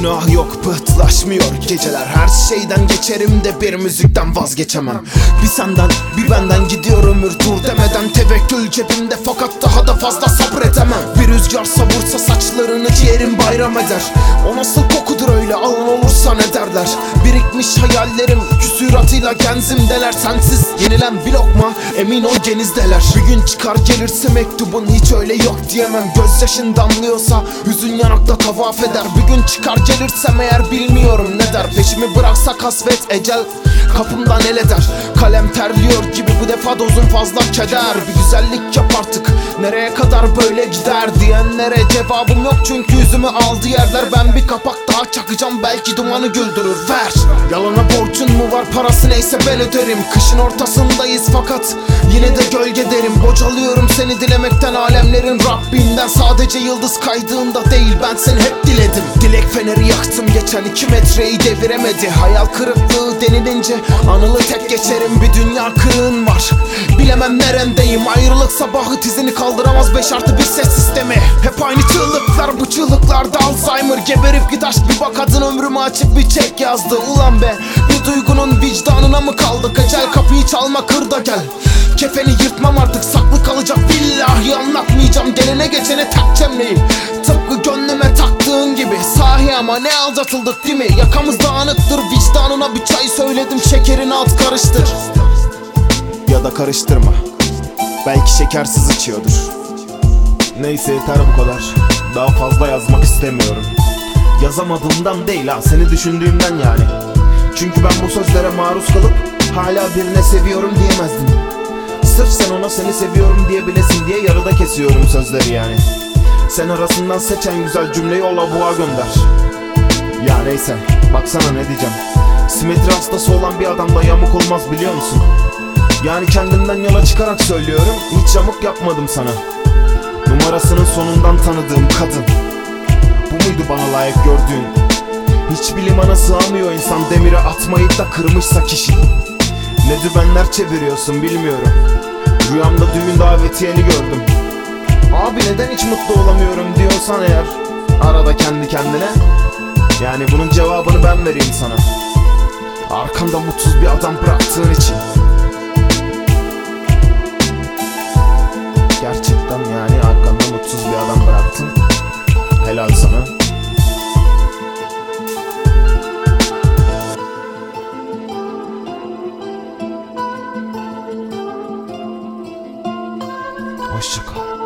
Günah yok pıhtılaşmıyor. Geceler Her şeyden geçerim de bir müzikten vazgeçemem. Bir senden bir benden gidiyor ömür dur demeden Tevekkül cebimde. Fakat daha da fazla sabredemem. Bir rüzgar savursa saçlarını ciğerim bayram eder. O nasıl kokudur öyle alan olursa ne derler? Birikmiş hayallerim küsüratıyla genzimdeler. Sensiz yenilen bir lokma emin ol genizdeler. Bir gün çıkar gelirse mektubun hiç öyle yok diyemem. Gözyaşın damlıyorsa hüzün yanakta tavaf eder. Bir gün çıkar gelirsem eğer bilmiyorum ne der. Peşimi bıraksa kasvet ecel kapımdan el eder Kalem terliyor gibi bu defa dozun fazla keder. Bir güzellik yap artık nereye kadar böyle gider Diyenlere cevabım yok. Çünkü yüzümü aldı yerler Ben bir kapak daha çakacağım. Belki dumanı güldürür ver. Yalana borcun mu var parası neyse ben öderim. Kışın ortasındayız fakat yine de gölge derim. Bocalıyorum seni dilemekten alemlerin Rabbinden. Sadece yıldız kaydığında değil ben seni hep Dilek feneri yaktım geçen iki metreyi deviremedi. Hayal kırıklığı denilince anılı tek geçerim. Bir dünya kırığın var. Bilemem nerendeyim ayrılık sabahı tizini kaldıramaz. Beş artı bir ses sistemi. Hep aynı çığlıklar. Bu çığlıklarda Alzheimer Geberip aşk bir bak kadın ömrümü açıp bir çek yazdı. Ulan be bir duygunun vicdanına mı kaldık? Ecel kapıyı çalma kır da gel. Kefeni yırtmam artık. Saklı kalacak. Billahi anlatmayacağım. Gelene geçene tak cemleyi ama ne aldatıldık değil mi? Yakamız dağınıktır vicdanına bir çay söyledim Şekerini at karıştır. Ya da karıştırma. Belki şekersiz içiyordur. Neyse yeter bu kadar. Daha fazla yazmak istemiyorum. Yazamadığımdan değil ha seni düşündüğümden yani. Çünkü ben bu sözlere maruz kalıp Hala birine seviyorum diyemezdim. Sırf sen ona seni seviyorum diyebilesin diye yarıda kesiyorum sözleri yani Sen arasından seçen güzel cümleyi o lavuğa gönder. Ya neyse baksana ne diyeceğim. Simetri hastası olan bir adamla yamuk olmaz biliyor musun? Yani kendimden yola çıkarak söylüyorum Hiç yamuk yapmadım sana. Numarasının sonundan tanıdığım kadın. Bu muydu bana layık gördüğün? Hiçbir limana sığamıyor insan demiri atmayı da kırmışsa kişi. Ne dübenler çeviriyorsun bilmiyorum. Rüyamda düğün davetiyeni gördüm Abi neden hiç mutlu olamıyorum diyorsan eğer Arada kendi kendine. Yani bunun cevabını ben vereyim sana. Arkanda mutsuz bir adam bıraktığın için. Gerçekten yani arkanda mutsuz bir adam bıraktın. Helal sana. Hoşçakal